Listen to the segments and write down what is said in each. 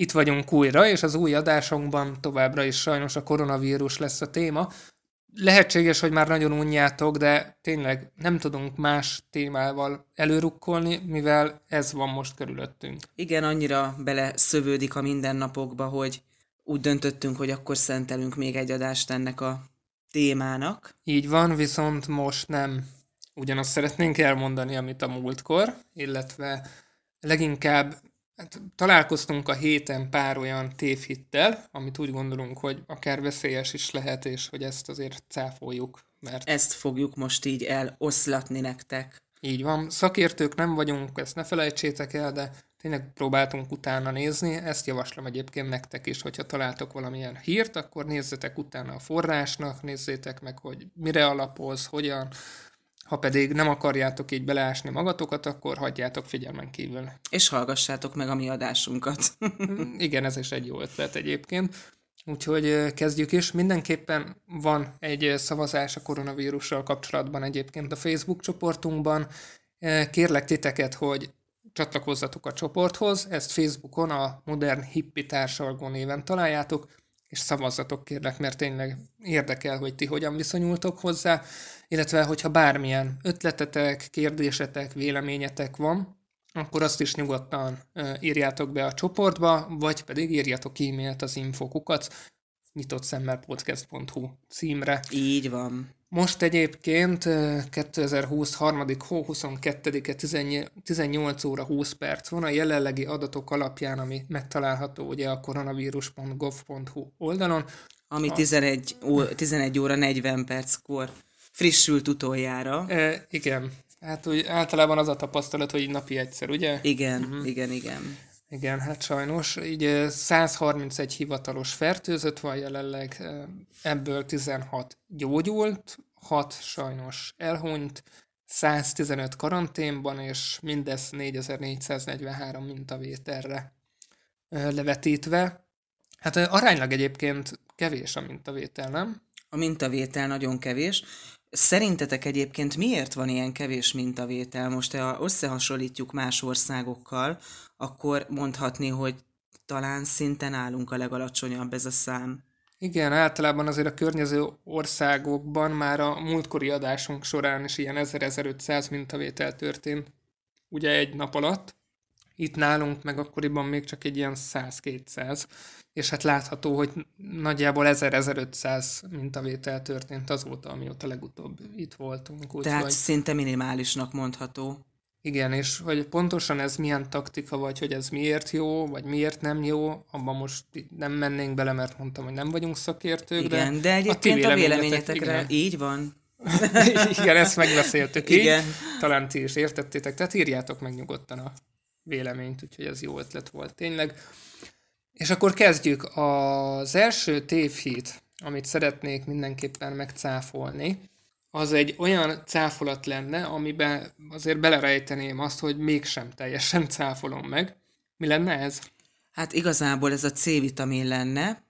Itt vagyunk újra, és az új adásunkban továbbra is sajnos a koronavírus lesz a téma. Lehetséges, hogy már nagyon unjátok, de tényleg nem tudunk más témával előrukkolni, mivel ez van most körülöttünk. Igen, annyira bele szövődik a mindennapokba, hogy úgy döntöttünk, hogy akkor szentelünk még egy adást ennek a témának. Így van, viszont most nem ugyanazt szeretnénk elmondani, amit a múltkor, illetve leginkább hát, találkoztunk a héten pár olyan tévhittel, amit úgy gondolunk, hogy akár veszélyes is lehet, és hogy ezt azért cáfoljuk, mert Ezt fogjuk most így eloszlatni nektek. így van. Szakértők nem vagyunk, ezt ne felejtsétek el, de tényleg próbáltunk utána nézni, ezt javaslom egyébként nektek is, hogyha találtok valamilyen hírt, akkor nézzetek utána a forrásnak, nézzétek meg, hogy mire alapoz, hogyan, ha pedig nem akarjátok így beleásni magatokat, akkor hagyjátok figyelmen kívül. És hallgassátok meg a mi adásunkat. Igen, ez is egy jó ötlet egyébként. Úgyhogy kezdjük is. Mindenképpen van egy szavazás a koronavírussal kapcsolatban egyébként a Facebook csoportunkban. Kérlek titeket, hogy csatlakozzatok a csoporthoz. Ezt Facebookon a Modern Hippi Társalgó néven találjátok, és szavazzatok kérlek, mert tényleg érdekel, hogy ti hogyan viszonyultok hozzá, illetve hogyha bármilyen ötletetek, kérdésetek, véleményetek van, akkor azt is nyugodtan írjátok be a csoportba, vagy pedig írjatok e-mailt az infokukat nyitott szemmel podcast.hu címre. így van. Most egyébként ö, 2020 harmadik hó 22-e 18 18 óra 20 perc van a jelenlegi adatok alapján, ami megtalálható ugye a koronavírus.gov.hu oldalon. Ami 11, ó, 11 óra 40 perckor frissült utoljára. E, igen, hát úgy általában az a tapasztalat, hogy napi egyszer, ugye? Igen, uh-huh. igen, igen. Igen, hát sajnos. Így ö, 131 hivatalos fertőzött van jelenleg, ebből 16 gyógyult, 6 sajnos elhunyt, 115 karanténban, és mindez 4443 mintavételre levetítve. Hát aránylag egyébként kevés a mintavétel, nem? A mintavétel nagyon kevés. Szerintetek egyébként miért van ilyen kevés mintavétel? Most ha összehasonlítjuk más országokkal, akkor mondhatni, hogy talán szinten állunk a legalacsonyabb ez a szám. Igen, általában azért a környező országokban már a múltkori adásunk során is ilyen 1000-1500 mintavétel történt, ugye egy nap alatt. Itt nálunk meg akkoriban még csak egy ilyen 100-200, és hát látható, hogy nagyjából 1000-1500 mintavétel történt azóta, amióta legutóbb itt voltunk. Tehát Úgyhogy szinte minimálisnak mondható. igen, és hogy pontosan ez milyen taktika, vagy hogy ez miért jó, vagy miért nem jó, abban most nem mennénk bele, mert mondtam, hogy nem vagyunk szakértők, Igen, de ti egyébként a véleményetek- véleményetekre igen. így van. Igen, ezt megbeszéltük Igen. így. Talán ti is értettétek, tehát írjátok meg nyugodtan a véleményt, úgyhogy ez jó ötlet volt tényleg. És akkor kezdjük. Az első tévhit, amit szeretnék mindenképpen megcáfolni, az egy olyan cáfolat lenne, amiben azért belerejteném azt, hogy mégsem teljesen cáfolom meg. Mi lenne ez? Hát igazából ez a C-vitamin lenne.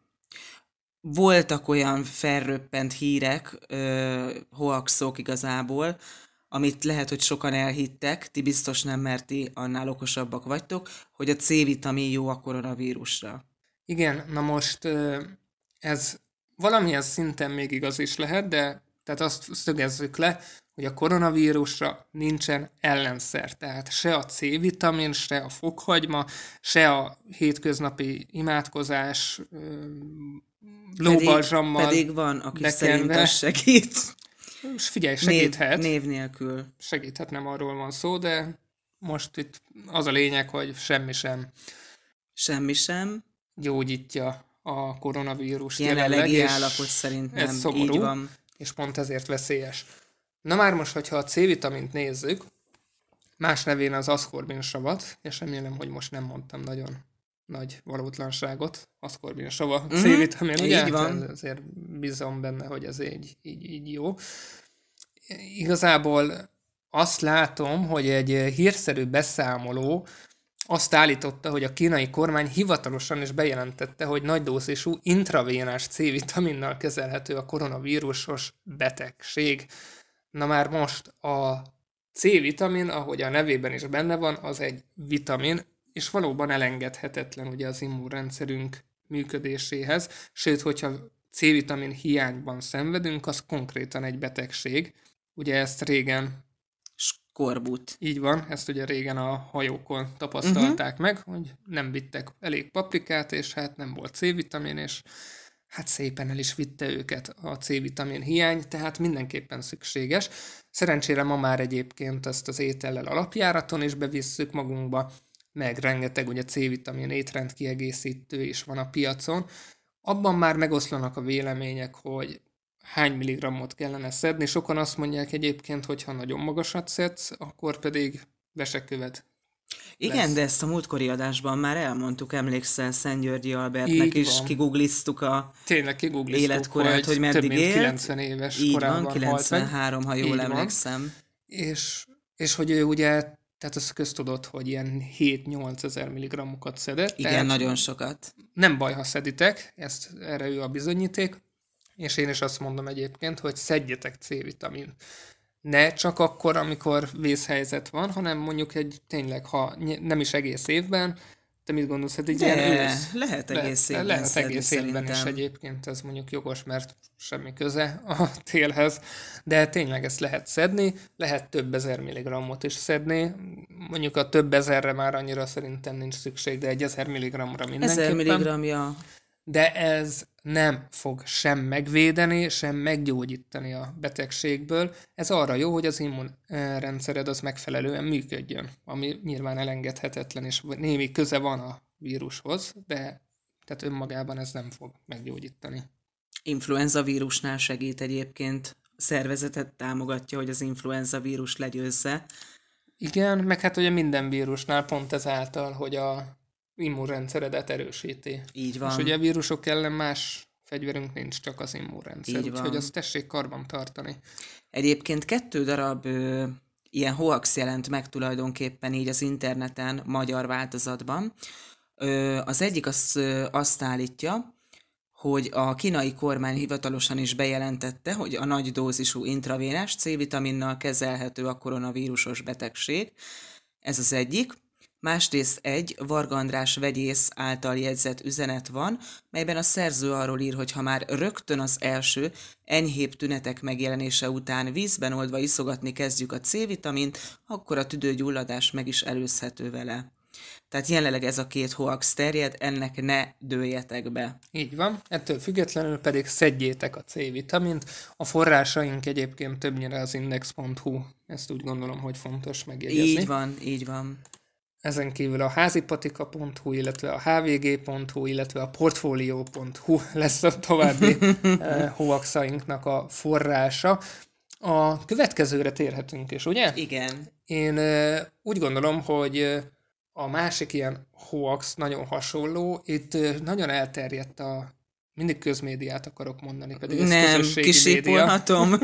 Voltak olyan felröppent hírek, ö, hoaxok igazából, amit lehet, hogy sokan elhittek, ti biztos nem, mert ti annál okosabbak vagytok, hogy a C-vitamin jó a koronavírusra. Igen, na most ez valamilyen szinten még igaz is lehet, de tehát azt szögezzük le, hogy a koronavírusra nincsen ellenszer. Tehát se a C-vitamin, se a fokhagyma, se a hétköznapi imádkozás lóbalzsammal. pedig van, aki bekenve. szerint segít. És figyelj, Név, segíthet. név nélkül. Segíthet, nem arról van szó, de most itt az a lényeg, hogy semmi sem Semmi sem. gyógyítja a koronavírust Jelenlegi jelenleg, állapot szerint ez szomorú. Így van. és pont ezért veszélyes. Na már most, hogyha a C-vitamint nézzük, más nevén az aszkorbinsavat, és remélem, hogy most nem mondtam nagyon nagy valótlanságot, aszkorbinsav a C-vitamin, mm, ugye? Így van. Azért bízom benne, hogy ez így, így, így jó. Igazából azt látom, hogy egy hírszerű beszámoló azt állította, hogy a kínai kormány hivatalosan is bejelentette, hogy nagy dózisú intravénás C-vitaminnal kezelhető a koronavírusos betegség. Na már most a C-vitamin, ahogy a nevében is benne van, az egy vitamin, és valóban elengedhetetlen ugye az immunrendszerünk működéséhez, sőt, hogyha C-vitamin hiányban szenvedünk, az konkrétan egy betegség. Ugye ezt régen skorbut. Így van, ezt ugye régen a hajókon tapasztalták uh-huh. meg, hogy nem vittek elég paprikát, és hát nem volt C-vitamin, és hát szépen el is vitte őket a C-vitamin hiány, tehát mindenképpen szükséges. Szerencsére ma már egyébként ezt az étellel alapjáraton is bevisszük magunkba, meg rengeteg ugye C-vitamin étrend kiegészítő is van a piacon. Abban már megoszlanak a vélemények, hogy hány milligrammot kellene szedni. Sokan azt mondják egyébként, hogy ha nagyon magasat szedsz, akkor pedig vesekövet igen, lesz. de ezt a múltkori adásban már elmondtuk, emlékszel Szent Györgyi Albertnek is, van. kigugliztuk a Tényleg kigugliztuk, életkorát, hogy, hogy meddig több mint élt. 90 éves Így van, 93, ha jól Így emlékszem. Van. És, és hogy ő ugye, tehát az köztudott, hogy ilyen 7-8 ezer milligrammokat szedett. Igen, nagyon sokat. Nem baj, ha szeditek, ezt, erre ő a bizonyíték, és én is azt mondom egyébként, hogy szedjetek C-vitamin ne csak akkor, amikor vészhelyzet van, hanem mondjuk egy tényleg, ha nem is egész évben, te mit gondolsz, hogy egy ilyen ősz? Lehet egész évben Lehet egész évben is egyébként, ez mondjuk jogos, mert semmi köze a télhez, de tényleg ezt lehet szedni, lehet több ezer milligrammot is szedni, mondjuk a több ezerre már annyira szerintem nincs szükség, de egy ezer milligramra mindenképpen. Ezer milligramja de ez nem fog sem megvédeni, sem meggyógyítani a betegségből. Ez arra jó, hogy az immunrendszered az megfelelően működjön, ami nyilván elengedhetetlen, és némi köze van a vírushoz, de tehát önmagában ez nem fog meggyógyítani. Influenza vírusnál segít egyébként, a szervezetet támogatja, hogy az influenza vírus legyőzze. Igen, meg hát ugye minden vírusnál pont ezáltal, hogy a immunrendszeredet erősíti. Így van. És ugye a vírusok ellen más fegyverünk nincs, csak az immunrendszer. Így úgyhogy azt tessék karban tartani. Egyébként kettő darab ö, ilyen hoax jelent meg tulajdonképpen így az interneten, magyar változatban. Ö, az egyik az, ö, azt állítja, hogy a kínai kormány hivatalosan is bejelentette, hogy a nagy dózisú intravénás C-vitaminnal kezelhető a koronavírusos betegség. Ez az egyik. Másrészt egy Varga András vegyész által jegyzett üzenet van, melyben a szerző arról ír, hogy ha már rögtön az első, enyhébb tünetek megjelenése után vízben oldva iszogatni kezdjük a C-vitamint, akkor a tüdőgyulladás meg is előzhető vele. Tehát jelenleg ez a két hoax terjed, ennek ne dőljetek be. Így van, ettől függetlenül pedig szedjétek a C-vitamint. A forrásaink egyébként többnyire az index.hu, ezt úgy gondolom, hogy fontos megjegyezni. Így van, így van. Ezen kívül a házipatika.hu, illetve a hvg.hu, illetve a portfolio.hu lesz a további hoaxainknak a forrása. A következőre térhetünk is, ugye? Igen. Én úgy gondolom, hogy a másik ilyen hoax nagyon hasonló. Itt nagyon elterjedt a mindig közmédiát akarok mondani, pedig ez Nem, kisípolhatom.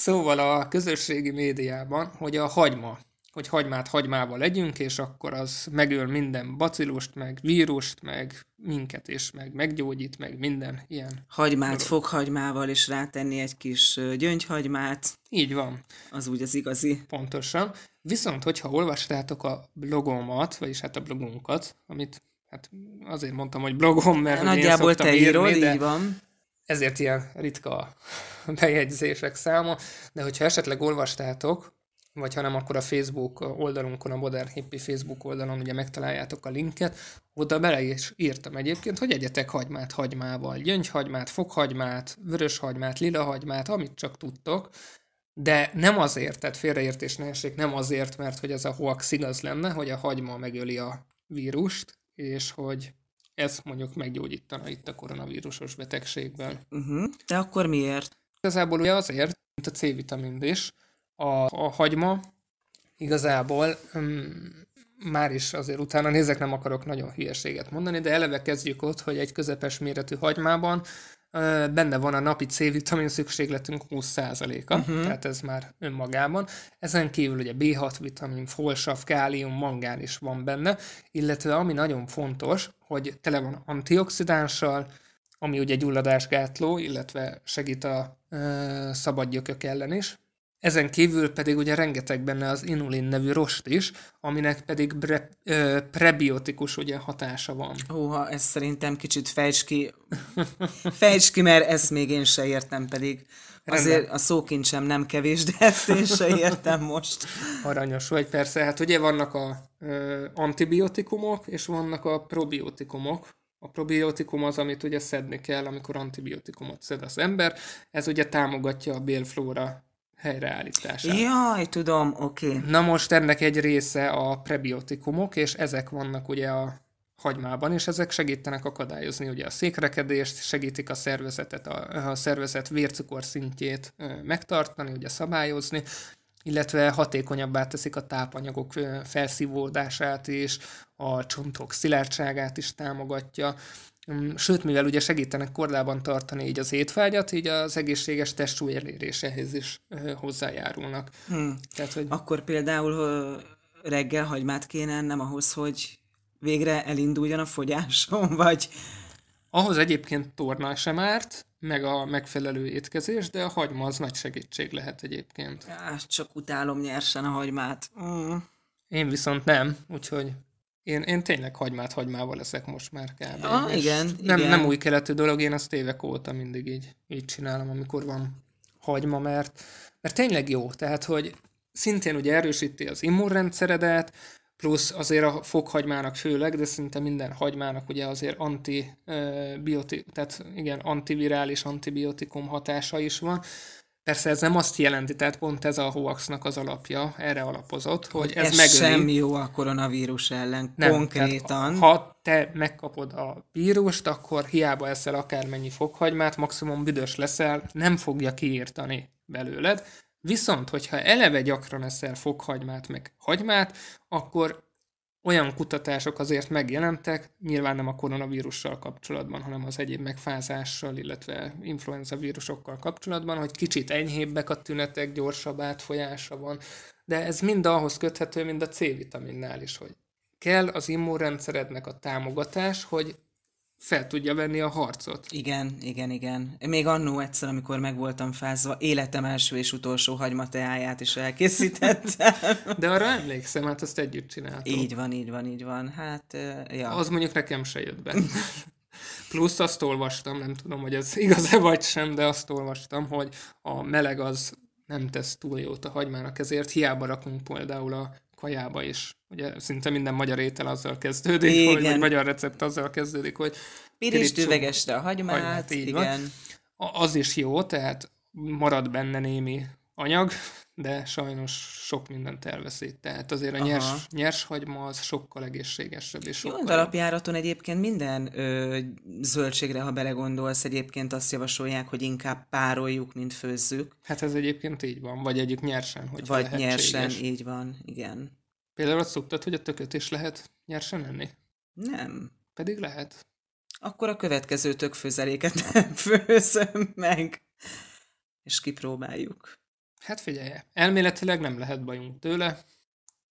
Szóval a közösségi médiában, hogy a hagyma, hogy hagymát hagymával legyünk, és akkor az megöl minden bacillust, meg vírust, meg minket is, meg meggyógyít, meg minden ilyen. Hagymát dolog. fokhagymával, és rátenni egy kis gyöngyhagymát. Így van. Az úgy az igazi. Pontosan. Viszont, hogyha olvastátok a blogomat, vagyis hát a blogunkat, amit hát azért mondtam, hogy blogom, mert Nagyjából te írod, írni, így van ezért ilyen ritka a bejegyzések száma, de hogyha esetleg olvastátok, vagy ha nem, akkor a Facebook oldalunkon, a Modern Hippie Facebook oldalon ugye megtaláljátok a linket, oda bele is írtam egyébként, hogy egyetek hagymát hagymával, gyöngyhagymát, fokhagymát, vöröshagymát, lilahagymát, amit csak tudtok, de nem azért, tehát félreértés ne essék, nem azért, mert hogy ez a hoax igaz lenne, hogy a hagyma megöli a vírust, és hogy ez mondjuk meggyógyítana itt a koronavírusos betegségből. Uh-huh. De akkor miért? Igazából ugye azért, mint a C-vitamin is, a, a hagyma igazából um, már is azért utána nézek, nem akarok nagyon hülyeséget mondani, de eleve kezdjük ott, hogy egy közepes méretű hagymában benne van a napi C-vitamin szükségletünk 20%-a, uh-huh. tehát ez már önmagában. Ezen kívül ugye B6 vitamin, folsav, kálium, mangán is van benne, illetve ami nagyon fontos, hogy tele van antioxidánssal, ami ugye gyulladásgátló, illetve segít a ö, szabad gyökök ellen is, ezen kívül pedig ugye rengeteg benne az inulin nevű rost is, aminek pedig bre, ö, prebiotikus ugye hatása van. Húha, ez szerintem kicsit fejts ki. fejts ki, mert ezt még én se értem pedig. Azért Rendben. a szókincsem nem kevés, de ezt én se értem most. Aranyos vagy, persze. Hát ugye vannak a ö, antibiotikumok, és vannak a probiotikumok. A probiotikum az, amit ugye szedni kell, amikor antibiotikumot szed az ember. Ez ugye támogatja a bélflóra helyreállítását. Jaj, tudom, oké. Okay. Na most ennek egy része a prebiotikumok, és ezek vannak ugye a hagymában, és ezek segítenek akadályozni ugye a székrekedést, segítik a szervezetet, a, a szervezet vércukor szintjét megtartani, ugye szabályozni, illetve hatékonyabbá teszik a tápanyagok felszívódását is, a csontok szilárdságát is támogatja, sőt, mivel ugye segítenek kordában tartani így az étvágyat, így az egészséges testsúly eléréséhez is hozzájárulnak. Hmm. Tehát, hogy... Akkor például reggel hagymát kéne ennem ahhoz, hogy végre elinduljon a fogyásom, vagy... Ahhoz egyébként torna sem árt, meg a megfelelő étkezés, de a hagyma az nagy segítség lehet egyébként. Já, csak utálom nyersen a hagymát. Mm. Én viszont nem, úgyhogy én, én tényleg hagymát hagymával leszek most már kb. Ah, igen, nem, igen. nem új keletű dolog, én azt évek óta mindig így, így csinálom, amikor van hagyma, mert, mert tényleg jó. Tehát, hogy szintén ugye erősíti az immunrendszeredet, plusz azért a fokhagymának főleg, de szinte minden hagymának ugye azért antibiotik, tehát igen, antivirális antibiotikum hatása is van, Persze ez nem azt jelenti, tehát pont ez a hoaxnak az alapja, erre alapozott, hogy ez, ez megöli. sem jó a koronavírus ellen, nem, konkrétan. Ha te megkapod a vírust, akkor hiába eszel akármennyi fokhagymát, maximum büdös leszel, nem fogja kiírtani belőled. Viszont, hogyha eleve gyakran eszel fokhagymát, meg hagymát, akkor olyan kutatások azért megjelentek, nyilván nem a koronavírussal kapcsolatban, hanem az egyéb megfázással, illetve influenza vírusokkal kapcsolatban, hogy kicsit enyhébbek a tünetek, gyorsabb átfolyása van, de ez mind ahhoz köthető, mind a C-vitaminnál is, hogy kell az immunrendszerednek a támogatás, hogy fel tudja venni a harcot. Igen, igen, igen. Még annó egyszer, amikor meg voltam fázva, életem első és utolsó hagymateáját is elkészítettem. De arra emlékszem, hát azt együtt csináltuk. Így van, így van, így van. Hát, ja. Az mondjuk nekem se jött be. Plusz azt olvastam, nem tudom, hogy ez igaz-e vagy sem, de azt olvastam, hogy a meleg az nem tesz túl jót a hagymának, ezért hiába rakunk például a kajába is. Ugye szinte minden magyar étel azzal kezdődik, igen. hogy, vagy magyar recept azzal kezdődik, hogy Pirítsd üvegesre a hagymát, hagymát igen. Van. Az is jó, tehát marad benne némi anyag, de sajnos sok mindent elveszít. Tehát azért a nyers, nyers hagyma az sokkal egészségesebb. És sokkal Jó, alapjáraton egyébként minden ö, zöldségre, ha belegondolsz, egyébként azt javasolják, hogy inkább pároljuk, mint főzzük. Hát ez egyébként így van, vagy egyik nyersen, hogy Vagy nyersen, így van, igen. Például azt szoktad, hogy a tököt is lehet nyersen enni? Nem. Pedig lehet. Akkor a következő tökfőzeléket nem főzöm meg, és kipróbáljuk. Hát figyelj, elméletileg nem lehet bajunk tőle,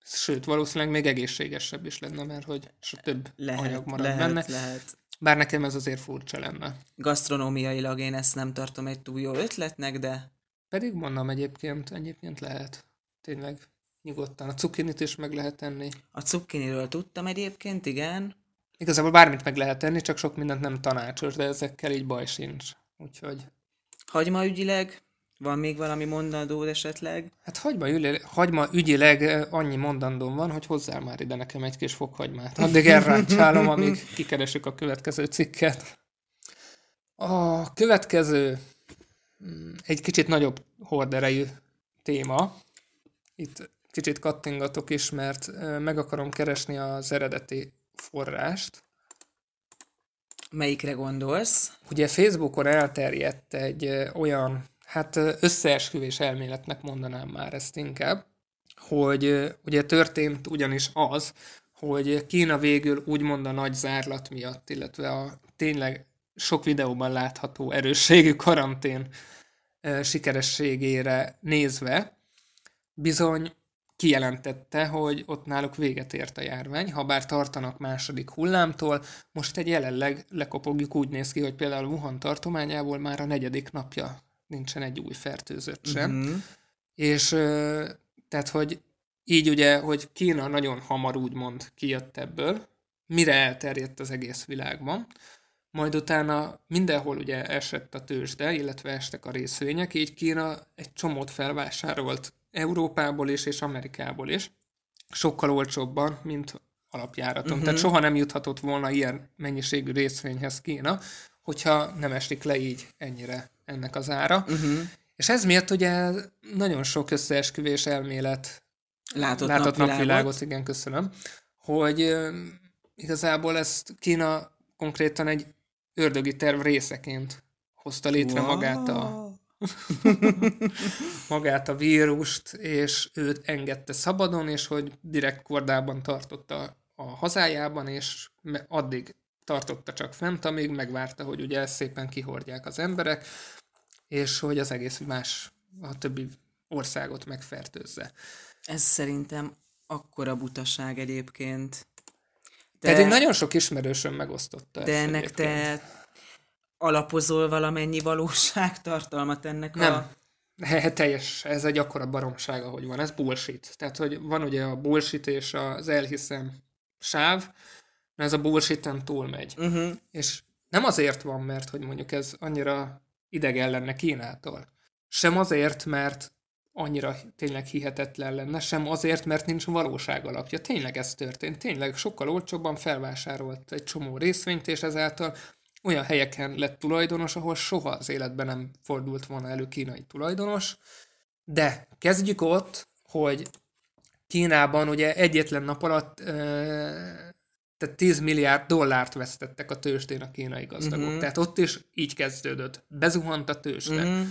sőt, valószínűleg még egészségesebb is lenne, mert hogy több lehet, anyag marad lehet, benne. Lehet. Bár nekem ez azért furcsa lenne. Gasztronómiailag én ezt nem tartom egy túl jó ötletnek, de... Pedig mondom egyébként, egyébként lehet. Tényleg nyugodtan. A cukinit is meg lehet tenni. A cukiniről tudtam egyébként, igen. Igazából bármit meg lehet tenni, csak sok mindent nem tanácsos, de ezekkel így baj sincs. Úgyhogy... Hagyma ügyileg van még valami mondandó esetleg? Hát hagyma, ügyileg, hagyma ügyileg annyi mondandóm van, hogy hozzá már ide nekem egy kis fokhagymát. Addig elráncsálom, amíg kikeresük a következő cikket. A következő mm, egy kicsit nagyobb horderejű téma. Itt kicsit kattingatok is, mert meg akarom keresni az eredeti forrást. Melyikre gondolsz? Ugye Facebookon elterjedt egy olyan hát összeesküvés elméletnek mondanám már ezt inkább, hogy ugye történt ugyanis az, hogy Kína végül úgymond a nagy zárlat miatt, illetve a tényleg sok videóban látható erősségű karantén sikerességére nézve, bizony kijelentette, hogy ott náluk véget ért a járvány, ha bár tartanak második hullámtól, most egy jelenleg lekopogjuk úgy néz ki, hogy például Wuhan tartományából már a negyedik napja nincsen egy új fertőzött sem. Uh-huh. És tehát, hogy így ugye, hogy Kína nagyon hamar úgymond kijött ebből, mire elterjedt az egész világban, majd utána mindenhol ugye esett a tőzsde, illetve estek a részvények, így Kína egy csomót felvásárolt Európából is és Amerikából is, sokkal olcsóbban, mint alapjáraton. Uh-huh. Tehát soha nem juthatott volna ilyen mennyiségű részvényhez Kína, hogyha nem esik le így ennyire ennek az ára. Uh-huh. És ez miatt ugye nagyon sok összeesküvés elmélet látott, látott napvilágot. napvilágot, igen, köszönöm, hogy igazából ezt Kína konkrétan egy ördögi terv részeként hozta létre wow. magát a magát a vírust, és őt engedte szabadon, és hogy direkt kordában tartotta a hazájában, és addig tartotta csak fent, amíg megvárta, hogy ugye ezt szépen kihordják az emberek, és hogy az egész más, a többi országot megfertőzze. Ez szerintem akkora butaság egyébként. De, Pedig nagyon sok ismerősöm megosztotta De ennek egyébként. te alapozol valamennyi valóságtartalmat ennek Nem. a... He, teljes, ez egy akkora baromság, ahogy van, ez bullshit. Tehát, hogy van ugye a bullshit és az elhiszem sáv, mert ez a bullshiten túlmegy. Uh-huh. És nem azért van, mert hogy mondjuk ez annyira idegen lenne Kínától. Sem azért, mert annyira tényleg hihetetlen lenne, sem azért, mert nincs valóság alapja. Tényleg ez történt. Tényleg sokkal olcsóbban felvásárolt egy csomó részvényt, és ezáltal olyan helyeken lett tulajdonos, ahol soha az életben nem fordult volna elő kínai tulajdonos. De kezdjük ott, hogy Kínában ugye egyetlen nap alatt tehát 10 milliárd dollárt vesztettek a tőzsdén a kínai gazdagok. Uh-huh. Tehát ott is így kezdődött. Bezuhant a tőzsde. Uh-huh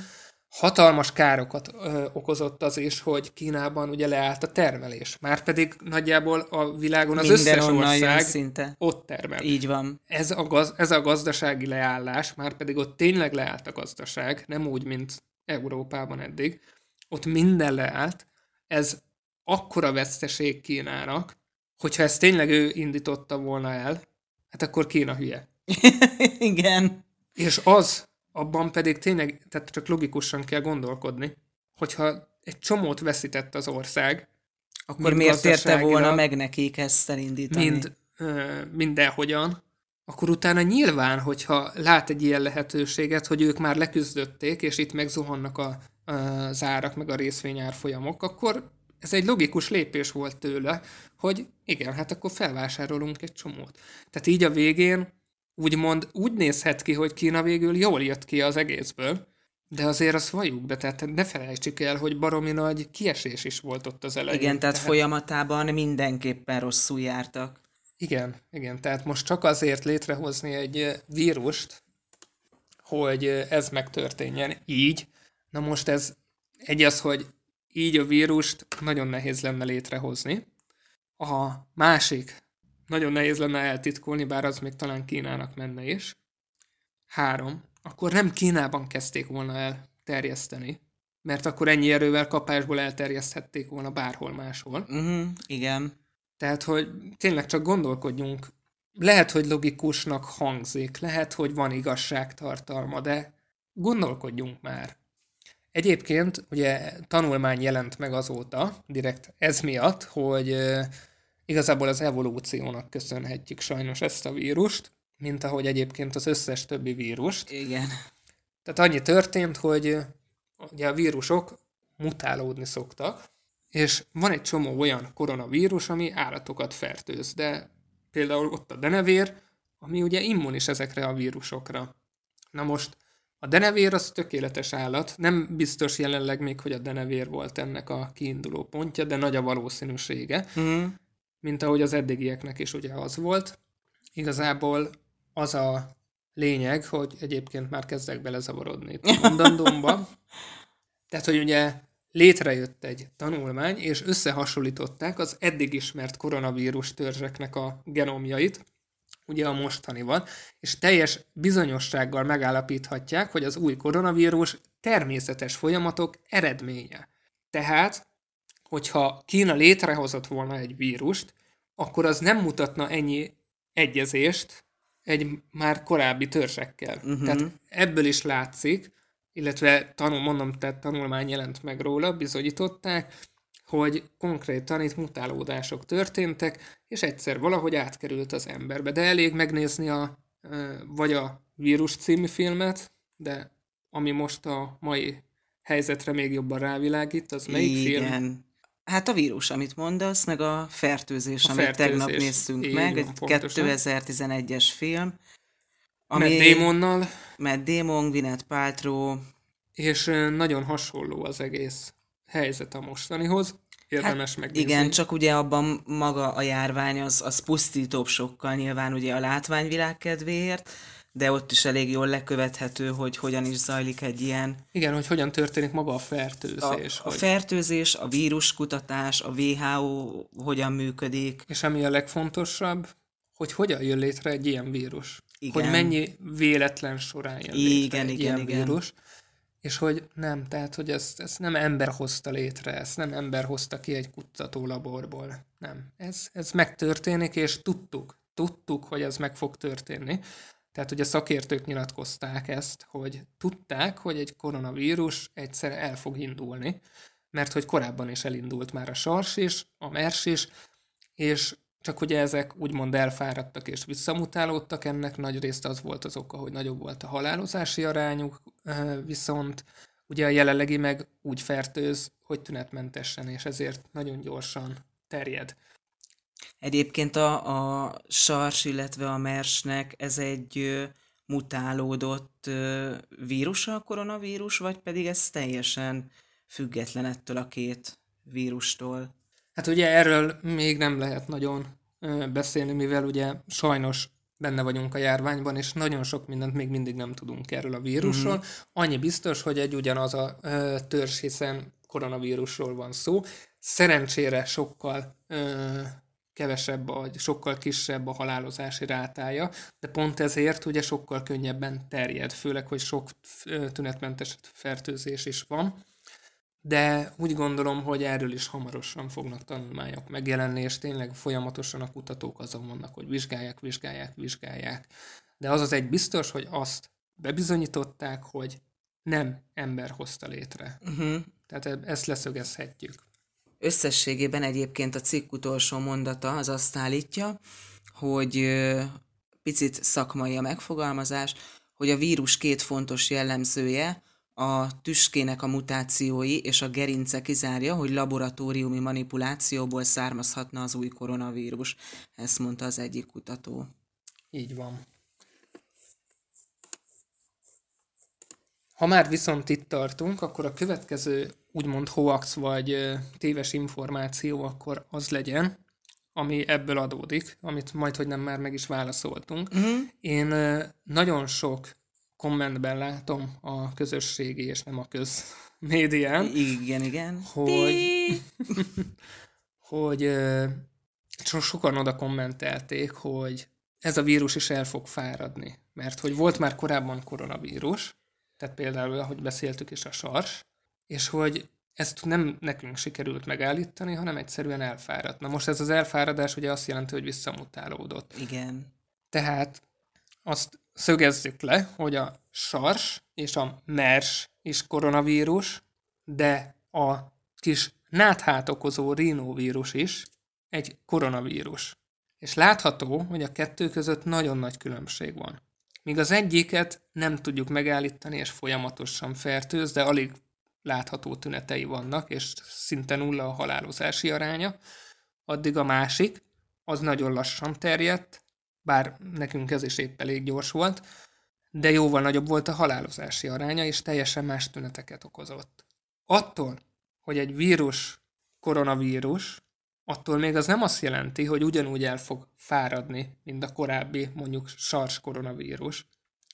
hatalmas károkat ö, okozott az is, hogy Kínában ugye leállt a termelés. Márpedig nagyjából a világon az Minden összes ország szinte. ott termel. Így van. Ez a, gaz, ez a gazdasági leállás, márpedig ott tényleg leállt a gazdaság, nem úgy, mint Európában eddig. Ott minden leállt. Ez akkora veszteség Kínának, hogyha ezt tényleg ő indította volna el, hát akkor Kína hülye. Igen. És az, abban pedig tényleg, tehát csak logikusan kell gondolkodni, hogyha egy csomót veszített az ország, akkor miért érte volna meg nekik ezt elindítani? Mind, ö, mindenhogyan, akkor utána nyilván, hogyha lát egy ilyen lehetőséget, hogy ők már leküzdötték, és itt megzuhannak a, az árak, meg a részvényárfolyamok, akkor ez egy logikus lépés volt tőle, hogy igen, hát akkor felvásárolunk egy csomót. Tehát így a végén úgymond úgy nézhet ki, hogy Kína végül jól jött ki az egészből, de azért azt valljuk be, tehát ne felejtsük el, hogy baromi nagy kiesés is volt ott az elején. Igen, tehát, tehát folyamatában mindenképpen rosszul jártak. Igen, igen, tehát most csak azért létrehozni egy vírust, hogy ez megtörténjen így. Na most ez egy az, hogy így a vírust nagyon nehéz lenne létrehozni. A másik, nagyon nehéz lenne eltitkolni, bár az még talán Kínának menne is. Három. Akkor nem Kínában kezdték volna el terjeszteni, mert akkor ennyi erővel kapásból elterjeszthették volna bárhol máshol. Uh-huh, igen. Tehát, hogy tényleg csak gondolkodjunk. Lehet, hogy logikusnak hangzik, lehet, hogy van igazságtartalma, de gondolkodjunk már. Egyébként ugye tanulmány jelent meg azóta, direkt ez miatt, hogy Igazából az evolúciónak köszönhetjük sajnos ezt a vírust, mint ahogy egyébként az összes többi vírust. Igen. Tehát annyi történt, hogy ugye a vírusok mutálódni szoktak, és van egy csomó olyan koronavírus, ami állatokat fertőz, de például ott a denevér, ami ugye immunis ezekre a vírusokra. Na most a denevér az tökéletes állat, nem biztos jelenleg még, hogy a denevér volt ennek a kiinduló pontja, de nagy a valószínűsége. Mm mint ahogy az eddigieknek is ugye az volt. Igazából az a lényeg, hogy egyébként már kezdek belezavarodni itt a mondandómba. Tehát, hogy ugye létrejött egy tanulmány, és összehasonlították az eddig ismert koronavírus törzseknek a genomjait, ugye a mostanival, és teljes bizonyossággal megállapíthatják, hogy az új koronavírus természetes folyamatok eredménye. Tehát, hogyha Kína létrehozott volna egy vírust, akkor az nem mutatna ennyi egyezést egy már korábbi törzsekkel. Uh-huh. Tehát ebből is látszik, illetve tanul, mondom, tehát tanulmány jelent meg róla, bizonyították, hogy konkrétan itt mutálódások történtek, és egyszer valahogy átkerült az emberbe. De elég megnézni a, vagy a Vírus című filmet, de ami most a mai helyzetre még jobban rávilágít, az melyik Igen. film? Hát a vírus, amit mondasz, meg a fertőzés, a amit fertőzés. tegnap néztünk Így meg, van, egy 2011-es film. Ami Matt Damonnal. Matt Damon, Gwyneth Paltrow. És nagyon hasonló az egész helyzet a mostanihoz. Érdemes hát megnézni. Igen, csak ugye abban maga a járvány az, az pusztítóbb sokkal nyilván ugye a látványvilág kedvéért, de ott is elég jól lekövethető, hogy hogyan is zajlik egy ilyen... Igen, hogy hogyan történik maga a fertőzés. A, hogy... a fertőzés, a víruskutatás, a WHO hogyan működik. És ami a legfontosabb, hogy hogyan jön létre egy ilyen vírus. Igen. Hogy mennyi véletlen során jön igen, létre egy igen, ilyen igen. vírus. És hogy nem, tehát, hogy ezt, ezt nem ember hozta létre, ezt nem ember hozta ki egy kutatólaborból. Nem. Ez, ez megtörténik, és tudtuk, tudtuk, hogy ez meg fog történni. Tehát ugye szakértők nyilatkozták ezt, hogy tudták, hogy egy koronavírus egyszer el fog indulni, mert hogy korábban is elindult már a SARS is, a MERS is, és csak ugye ezek úgymond elfáradtak és visszamutálódtak, ennek nagy részt az volt az oka, hogy nagyobb volt a halálozási arányuk, viszont ugye a jelenlegi meg úgy fertőz, hogy tünetmentesen, és ezért nagyon gyorsan terjed. Egyébként a, a SARS, illetve a MERS-nek ez egy mutálódott vírusa a koronavírus, vagy pedig ez teljesen független ettől a két vírustól? Hát ugye erről még nem lehet nagyon beszélni, mivel ugye sajnos benne vagyunk a járványban, és nagyon sok mindent még mindig nem tudunk erről a vírusról. Mm-hmm. Annyi biztos, hogy egy ugyanaz a ö, törzs, hiszen koronavírusról van szó. Szerencsére sokkal ö, kevesebb, vagy sokkal kisebb a halálozási rátája, de pont ezért ugye sokkal könnyebben terjed, főleg, hogy sok tünetmentes fertőzés is van. De úgy gondolom, hogy erről is hamarosan fognak tanulmányok megjelenni, és tényleg folyamatosan a kutatók azon vannak, hogy vizsgálják, vizsgálják, vizsgálják. De az az egy biztos, hogy azt bebizonyították, hogy nem ember hozta létre. Uh-huh. Tehát e- ezt leszögezhetjük. Összességében egyébként a cikk utolsó mondata az azt állítja, hogy picit szakmai a megfogalmazás, hogy a vírus két fontos jellemzője, a tüskének a mutációi és a gerince kizárja, hogy laboratóriumi manipulációból származhatna az új koronavírus. Ezt mondta az egyik kutató. Így van. Ha már viszont itt tartunk, akkor a következő úgymond hoax vagy téves információ akkor az legyen, ami ebből adódik, amit majd, hogy nem már meg is válaszoltunk. Uh-huh. Én nagyon sok kommentben látom a közösségi és nem a közmédián. Igen, igen. Hogy, hogy sokan oda kommentelték, hogy ez a vírus is el fog fáradni. Mert hogy volt már korábban koronavírus, tehát például, ahogy beszéltük is a sars, és hogy ezt nem nekünk sikerült megállítani, hanem egyszerűen elfáradt. Na most ez az elfáradás ugye azt jelenti, hogy visszamutálódott. Igen. Tehát azt szögezzük le, hogy a SARS és a MERS is koronavírus, de a kis náthát okozó rinóvírus is egy koronavírus. És látható, hogy a kettő között nagyon nagy különbség van. Míg az egyiket nem tudjuk megállítani, és folyamatosan fertőz, de alig látható tünetei vannak, és szinte nulla a halálozási aránya, addig a másik, az nagyon lassan terjedt, bár nekünk ez is épp elég gyors volt, de jóval nagyobb volt a halálozási aránya, és teljesen más tüneteket okozott. Attól, hogy egy vírus koronavírus, attól még az nem azt jelenti, hogy ugyanúgy el fog fáradni, mint a korábbi, mondjuk SARS koronavírus,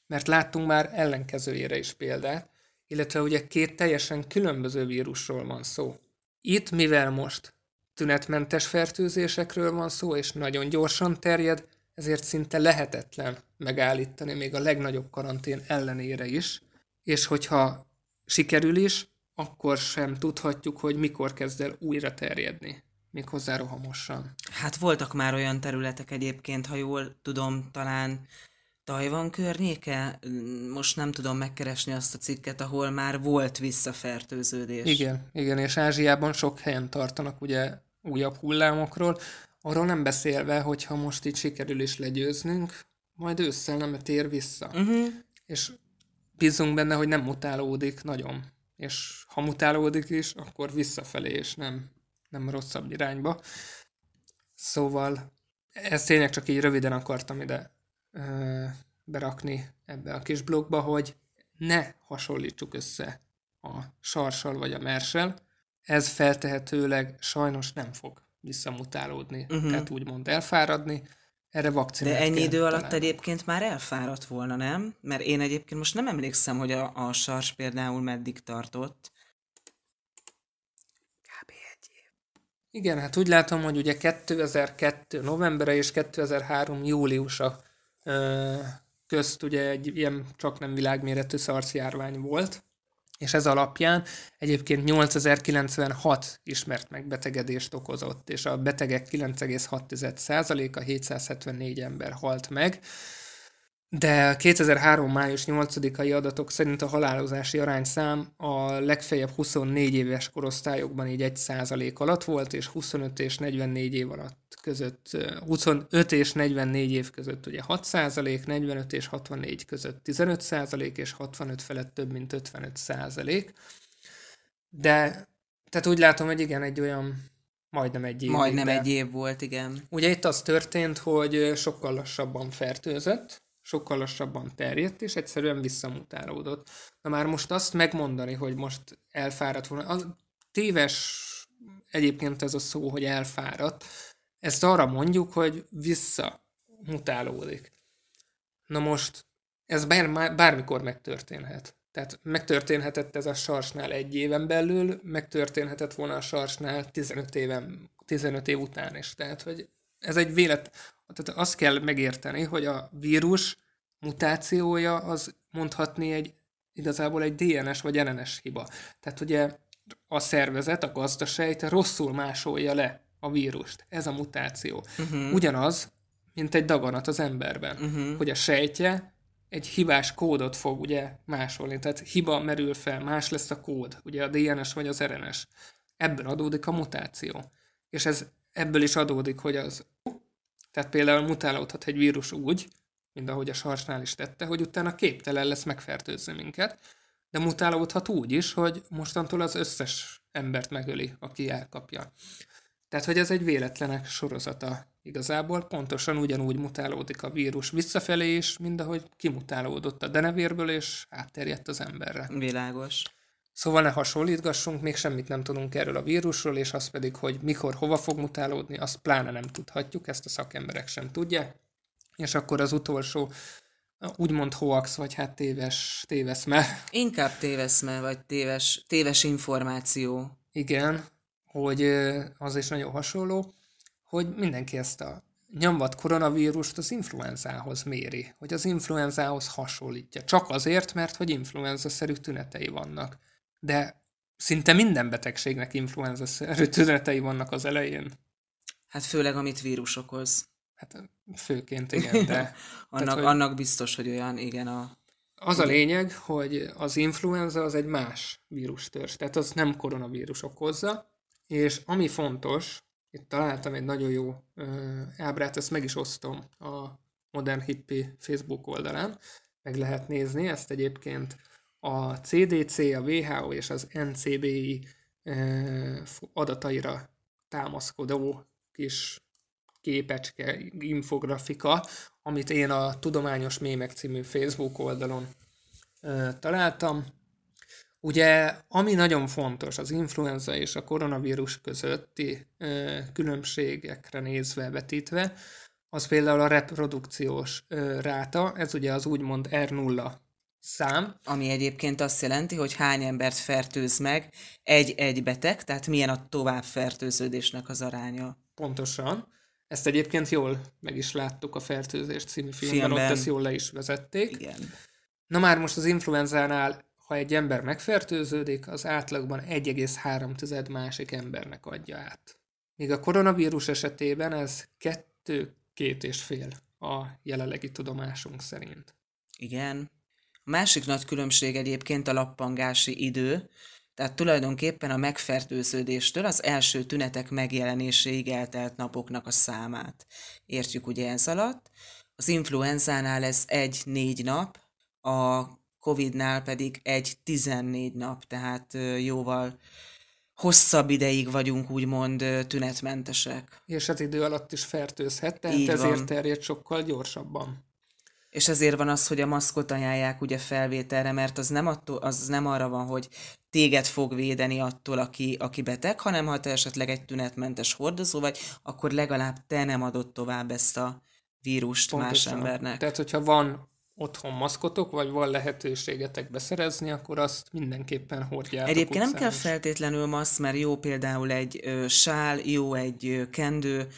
mert láttunk már ellenkezőjére is példát, illetve ugye két teljesen különböző vírusról van szó. Itt, mivel most tünetmentes fertőzésekről van szó, és nagyon gyorsan terjed, ezért szinte lehetetlen megállítani még a legnagyobb karantén ellenére is, és hogyha sikerül is, akkor sem tudhatjuk, hogy mikor kezd el újra terjedni, méghozzá rohamosan. Hát voltak már olyan területek egyébként, ha jól tudom, talán Tajvan környéke? Most nem tudom megkeresni azt a cikket, ahol már volt visszafertőződés. Igen, igen, és Ázsiában sok helyen tartanak ugye újabb hullámokról, arról nem beszélve, hogyha most itt sikerül is legyőznünk, majd ősszel nem tér vissza. Uh-huh. És bízunk benne, hogy nem mutálódik nagyon. És ha mutálódik is, akkor visszafelé, és nem, nem rosszabb irányba. Szóval ezt tényleg csak így röviden akartam ide ö, berakni ebbe a kis blogba, hogy ne hasonlítsuk össze a sarssal vagy a merssel. Ez feltehetőleg sajnos nem fog visszamutálódni, uh-huh. tehát úgymond elfáradni. Erre vakcinát De ennyi idő alatt találni. egyébként már elfáradt volna, nem? Mert én egyébként most nem emlékszem, hogy a, a sars például meddig tartott. Kb. egy év. Igen, hát úgy látom, hogy ugye 2002 novembere és 2003 júliusa ö, közt ugye egy ilyen csak nem világméretű szarszjárvány volt és ez alapján egyébként 8096 ismert megbetegedést okozott, és a betegek 9,6%-a 774 ember halt meg, de 2003. május 8-ai adatok szerint a halálozási arányszám a legfeljebb 24 éves korosztályokban így 1% alatt volt, és 25 és 44 év alatt között, 25 és 44 év között ugye 6 százalék, 45 és 64 között 15 százalék, és 65 felett több mint 55 százalék. De, tehát úgy látom, hogy igen, egy olyan majdnem egy év. Majdnem egy év volt, igen. Ugye itt az történt, hogy sokkal lassabban fertőzött, sokkal lassabban terjedt, és egyszerűen visszamutálódott. Na már most azt megmondani, hogy most elfáradt volna, az téves egyébként ez a szó, hogy elfáradt, ezt arra mondjuk, hogy visszamutálódik. Na most ez bár, bármikor megtörténhet. Tehát megtörténhetett ez a sarsnál egy éven belül, megtörténhetett volna a sarsnál 15, éven, 15 év után is. Tehát, hogy ez egy vélet, tehát azt kell megérteni, hogy a vírus mutációja az mondhatni egy igazából egy DNS vagy RNS hiba. Tehát ugye a szervezet, a gazdaságot rosszul másolja le a vírust. Ez a mutáció. Uh-huh. Ugyanaz, mint egy daganat az emberben, uh-huh. hogy a sejtje egy hibás kódot fog ugye másolni, tehát hiba merül fel, más lesz a kód, ugye a DNS vagy az RNS. Ebből adódik a mutáció. És ez ebből is adódik, hogy az, tehát például mutálódhat egy vírus úgy, mint ahogy a sarsnál is tette, hogy utána képtelen lesz megfertőzni minket, de mutálódhat úgy is, hogy mostantól az összes embert megöli, aki elkapja. Tehát, hogy ez egy véletlenek sorozata igazából, pontosan ugyanúgy mutálódik a vírus visszafelé is, mint ahogy kimutálódott a denevérből, és átterjedt az emberre. Világos. Szóval ne hasonlítgassunk, még semmit nem tudunk erről a vírusról, és az pedig, hogy mikor, hova fog mutálódni, azt pláne nem tudhatjuk, ezt a szakemberek sem tudják. És akkor az utolsó, úgymond hoax, vagy hát téves, téveszme. Inkább téveszme, vagy téves, téves információ. Igen, hogy az is nagyon hasonló, hogy mindenki ezt a nyomvat koronavírust az influenzához méri, hogy az influenzához hasonlítja. Csak azért, mert hogy influenza-szerű tünetei vannak. De szinte minden betegségnek influenza-szerű tünetei vannak az elején. Hát főleg, amit vírus okoz. Hát főként igen, de... annak, tehát, hogy... annak biztos, hogy olyan, igen, a... Az a lényeg, hogy az influenza az egy más vírustörzs, tehát az nem koronavírus okozza, és ami fontos, itt találtam egy nagyon jó ö, ábrát, ezt meg is osztom a Modern Hippie Facebook oldalán, meg lehet nézni, ezt egyébként a CDC, a WHO és az NCBI adataira támaszkodó kis képecske, infografika, amit én a Tudományos Mémek című Facebook oldalon találtam. Ugye, ami nagyon fontos az influenza és a koronavírus közötti ö, különbségekre nézve, vetítve, az például a reprodukciós ö, ráta, ez ugye az úgymond R0 szám. Ami egyébként azt jelenti, hogy hány embert fertőz meg egy-egy beteg, tehát milyen a továbbfertőződésnek az aránya. Pontosan. Ezt egyébként jól meg is láttuk a Fertőzés című filmben, filmben. ott ezt jól le is vezették. Igen. Na már most az influenzánál, ha egy ember megfertőződik, az átlagban 1,3 másik embernek adja át. Míg a koronavírus esetében ez 2 két és fél a jelenlegi tudomásunk szerint. Igen. A másik nagy különbség egyébként a lappangási idő, tehát tulajdonképpen a megfertőződéstől az első tünetek megjelenéséig eltelt napoknak a számát. Értjük ugye ez alatt. Az influenzánál ez egy-négy nap, a Covid-nál pedig egy 14 nap, tehát jóval hosszabb ideig vagyunk úgymond tünetmentesek. És az idő alatt is fertőzhet, tehát Így ezért van. terjed sokkal gyorsabban. És ezért van az, hogy a maszkot ajánlják ugye felvételre, mert az nem, attól, az nem arra van, hogy téged fog védeni attól, aki, aki beteg, hanem ha te esetleg egy tünetmentes hordozó vagy, akkor legalább te nem adod tovább ezt a vírust Pontosan. más embernek. Tehát, hogyha van otthon maszkotok, vagy van lehetőségetek beszerezni, akkor azt mindenképpen hordjátok Egyébként nem kell feltétlenül maszk, mert jó például egy ö, sál, jó egy ö, kendő,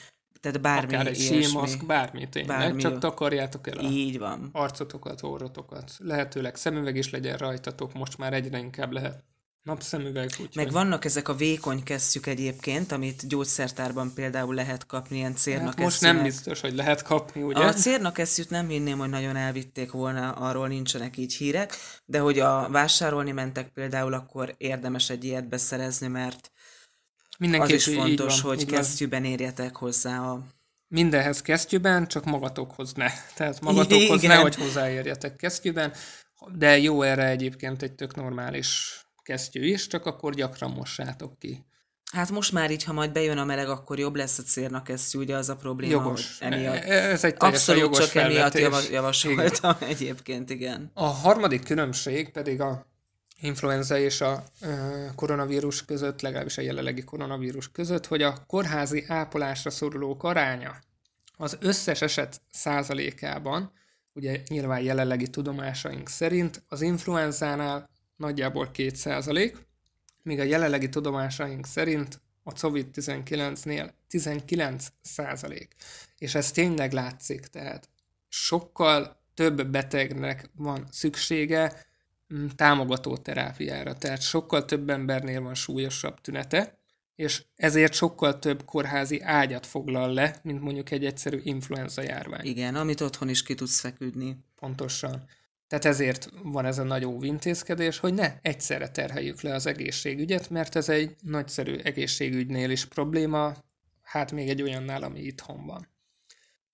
tehát bármi Akár egy símaszk, bármi tényleg, bármi csak takarjátok el a Így van. arcotokat, orrotokat. Lehetőleg szemüveg is legyen rajtatok, most már egyre inkább lehet Napszemüveg, úgy. Meg vannak ezek a vékony kesztyűk egyébként, amit gyógyszertárban például lehet kapni, ilyen hát most nem biztos, hogy lehet kapni, ugye? A cérnakesztyűt nem hinném, hogy nagyon elvitték volna, arról nincsenek így hírek, de hogy a vásárolni mentek például, akkor érdemes egy ilyet beszerezni, mert Mindenképp az is fontos, van, hogy kesztyűben érjetek hozzá a mindenhez kesztyűben, csak magatokhoz ne. Tehát magatokhoz Igen. ne, hogy hozzáérjetek kesztyűben, de jó erre egyébként egy tök normális kesztyű is, csak akkor gyakran mossátok ki. Hát most már így, ha majd bejön a meleg, akkor jobb lesz a cérna kesztyű, ugye az a probléma, jogos. hogy emiatt. E, ez egy Abszolút jogos csak felvetés. emiatt javasoltam igen. egyébként, igen. A harmadik különbség pedig a influenza és a koronavírus között, legalábbis a jelenlegi koronavírus között, hogy a kórházi ápolásra szorulók aránya az összes eset százalékában, ugye nyilván jelenlegi tudomásaink szerint az influenzánál nagyjából 2%, míg a jelenlegi tudomásaink szerint a COVID-19-nél 19%. És ez tényleg látszik, tehát sokkal több betegnek van szüksége támogató terápiára, tehát sokkal több embernél van súlyosabb tünete, és ezért sokkal több kórházi ágyat foglal le, mint mondjuk egy egyszerű influenza járvány. Igen, amit otthon is ki tudsz feküdni. Pontosan. Tehát ezért van ez a nagy óvintézkedés, hogy ne egyszerre terheljük le az egészségügyet, mert ez egy nagyszerű egészségügynél is probléma, hát még egy olyannál, ami itthon van.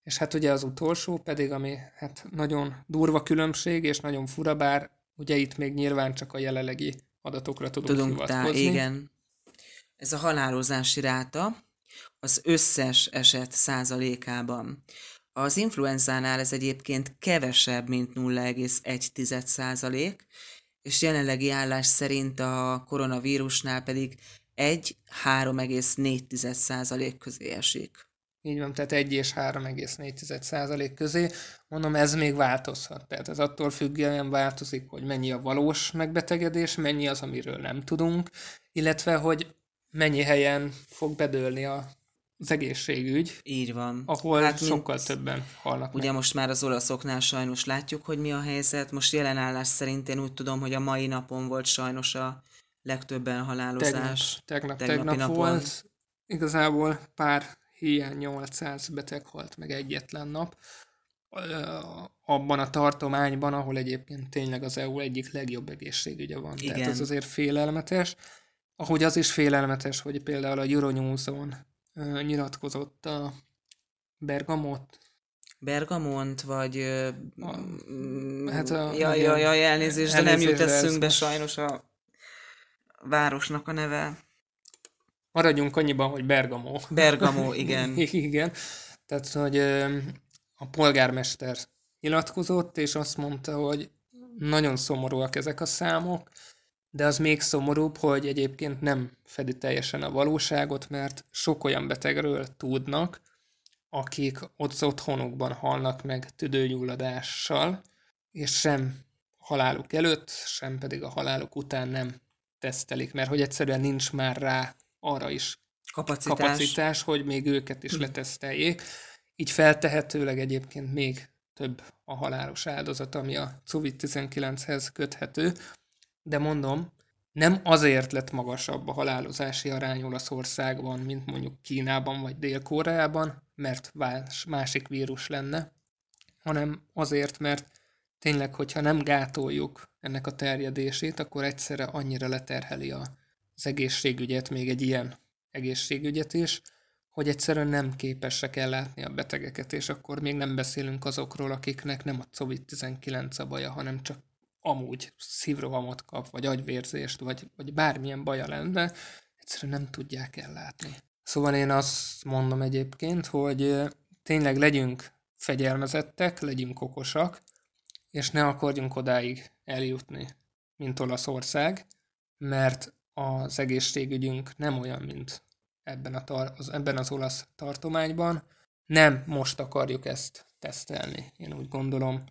És hát ugye az utolsó pedig, ami hát nagyon durva különbség, és nagyon fura, bár ugye itt még nyilván csak a jelenlegi adatokra tudunk, tudunk hivatkozni. Tá, igen. Ez a halálozási ráta az összes eset százalékában. Az influenzánál ez egyébként kevesebb, mint 0,1 százalék, és jelenlegi állás szerint a koronavírusnál pedig 1-3,4 százalék közé esik. Így van, tehát 1 és 3,4 százalék közé. Mondom, ez még változhat. Tehát ez attól függően változik, hogy mennyi a valós megbetegedés, mennyi az, amiről nem tudunk, illetve hogy mennyi helyen fog bedőlni a az egészségügy. Így van. Ahol hát sokkal mint, többen halnak Ugye meg. most már az olaszoknál sajnos látjuk, hogy mi a helyzet. Most jelenállás szerint én úgy tudom, hogy a mai napon volt sajnos a legtöbben halálozás. Tegnap, tegnap, tegnap napon. volt. Igazából pár hiány 800 beteg halt meg egyetlen nap. Abban a tartományban, ahol egyébként tényleg az EU egyik legjobb egészségügye van. Igen. Tehát ez azért félelmetes. Ahogy az is félelmetes, hogy például a Euronews-on nyilatkozott a Bergamot. Bergamont, vagy... A, hát a, jaj, jaj, jaj, elnézést, de nem jut eszünkbe sajnos a városnak a neve. Maradjunk annyiban, hogy Bergamo. Bergamo, igen. igen. Tehát, hogy a polgármester nyilatkozott, és azt mondta, hogy nagyon szomorúak ezek a számok, de az még szomorúbb, hogy egyébként nem fedi teljesen a valóságot, mert sok olyan betegről tudnak, akik ott otthonukban halnak meg tüdőgyulladással, és sem haláluk előtt, sem pedig a haláluk után nem tesztelik, mert hogy egyszerűen nincs már rá arra is Kapacitás. kapacitás, hogy még őket is leteszteljék. Így feltehetőleg egyébként még több a halálos áldozat, ami a COVID-19-hez köthető, de mondom, nem azért lett magasabb a halálozási arány Olaszországban, mint mondjuk Kínában vagy Dél-Koreában, mert más, másik vírus lenne, hanem azért, mert tényleg, hogyha nem gátoljuk ennek a terjedését, akkor egyszerre annyira leterheli a, az egészségügyet, még egy ilyen egészségügyet is, hogy egyszerűen nem képesek ellátni a betegeket, és akkor még nem beszélünk azokról, akiknek nem a COVID-19 a baja, hanem csak amúgy szívrohamot kap, vagy agyvérzést, vagy, vagy bármilyen baja lenne, egyszerűen nem tudják ellátni. Szóval én azt mondom egyébként, hogy tényleg legyünk fegyelmezettek, legyünk okosak, és ne akarjunk odáig eljutni, mint Olaszország, mert az egészségügyünk nem olyan, mint ebben, a tar- az, ebben az olasz tartományban. Nem most akarjuk ezt tesztelni, én úgy gondolom.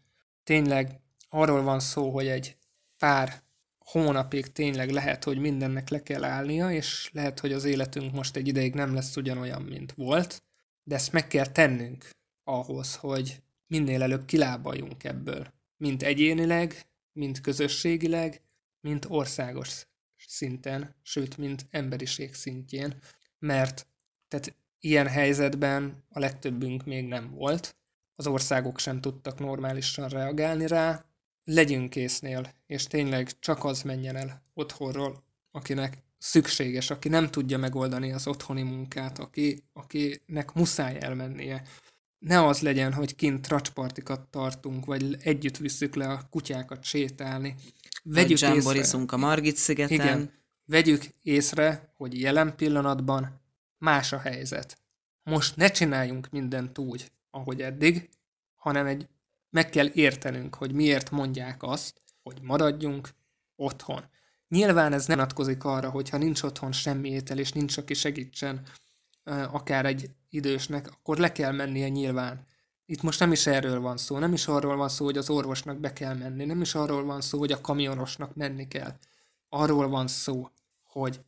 Tényleg arról van szó, hogy egy pár hónapig tényleg lehet, hogy mindennek le kell állnia, és lehet, hogy az életünk most egy ideig nem lesz ugyanolyan, mint volt, de ezt meg kell tennünk ahhoz, hogy minél előbb kilábaljunk ebből. Mint egyénileg, mint közösségileg, mint országos szinten, sőt, mint emberiség szintjén, mert tehát ilyen helyzetben a legtöbbünk még nem volt, az országok sem tudtak normálisan reagálni rá, legyünk késznél, és tényleg csak az menjen el otthonról, akinek szükséges, aki nem tudja megoldani az otthoni munkát, aki, akinek muszáj elmennie. Ne az legyen, hogy kint tracspartikat tartunk, vagy együtt visszük le a kutyákat sétálni. Vegyük vagy észre. a Margit szigeten. Igen, vegyük észre, hogy jelen pillanatban más a helyzet. Most ne csináljunk mindent úgy, ahogy eddig, hanem egy meg kell értenünk, hogy miért mondják azt, hogy maradjunk otthon. Nyilván ez nem vonatkozik arra, hogy ha nincs otthon semmi étel, és nincs, aki segítsen akár egy idősnek, akkor le kell mennie nyilván. Itt most nem is erről van szó, nem is arról van szó, hogy az orvosnak be kell menni, nem is arról van szó, hogy a kamionosnak menni kell. Arról van szó, hogy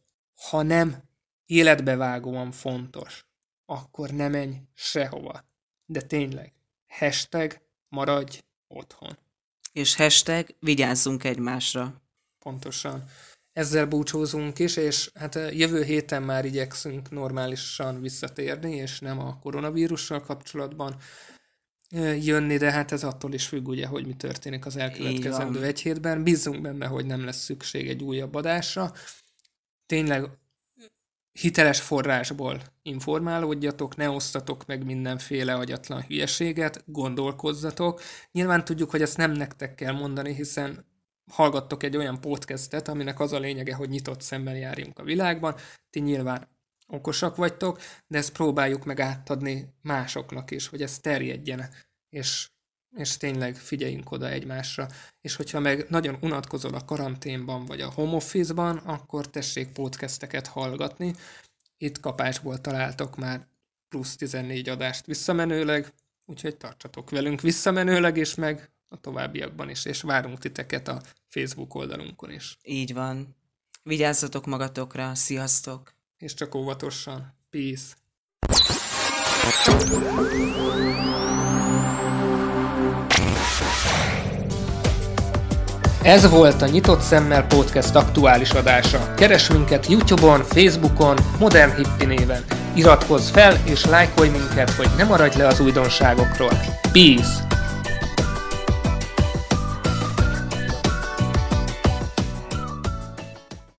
ha nem életbevágóan fontos, akkor ne menj sehova. De tényleg, hashtag maradj otthon. És hashtag vigyázzunk egymásra. Pontosan. Ezzel búcsózunk is, és hát jövő héten már igyekszünk normálisan visszatérni, és nem a koronavírussal kapcsolatban jönni, de hát ez attól is függ, ugye, hogy mi történik az elkövetkezendő egy hétben. Bízunk benne, hogy nem lesz szükség egy újabb adásra. Tényleg hiteles forrásból informálódjatok, ne osztatok meg mindenféle agyatlan hülyeséget, gondolkozzatok. Nyilván tudjuk, hogy ezt nem nektek kell mondani, hiszen hallgattok egy olyan podcastet, aminek az a lényege, hogy nyitott szemmel járjunk a világban. Ti nyilván okosak vagytok, de ezt próbáljuk meg átadni másoknak is, hogy ez terjedjen, és és tényleg figyeljünk oda egymásra. És hogyha meg nagyon unatkozol a karanténban vagy a home office-ban, akkor tessék podcasteket hallgatni. Itt kapásból találtok már plusz 14 adást visszamenőleg, úgyhogy tartsatok velünk visszamenőleg, és meg a továbbiakban is, és várunk titeket a Facebook oldalunkon is. Így van. Vigyázzatok magatokra, sziasztok! És csak óvatosan. Peace! Ez volt a Nyitott Szemmel Podcast aktuális adása. Keres minket Youtube-on, Facebookon, Modern Hippi néven. Iratkozz fel és lájkolj minket, hogy ne maradj le az újdonságokról. Peace!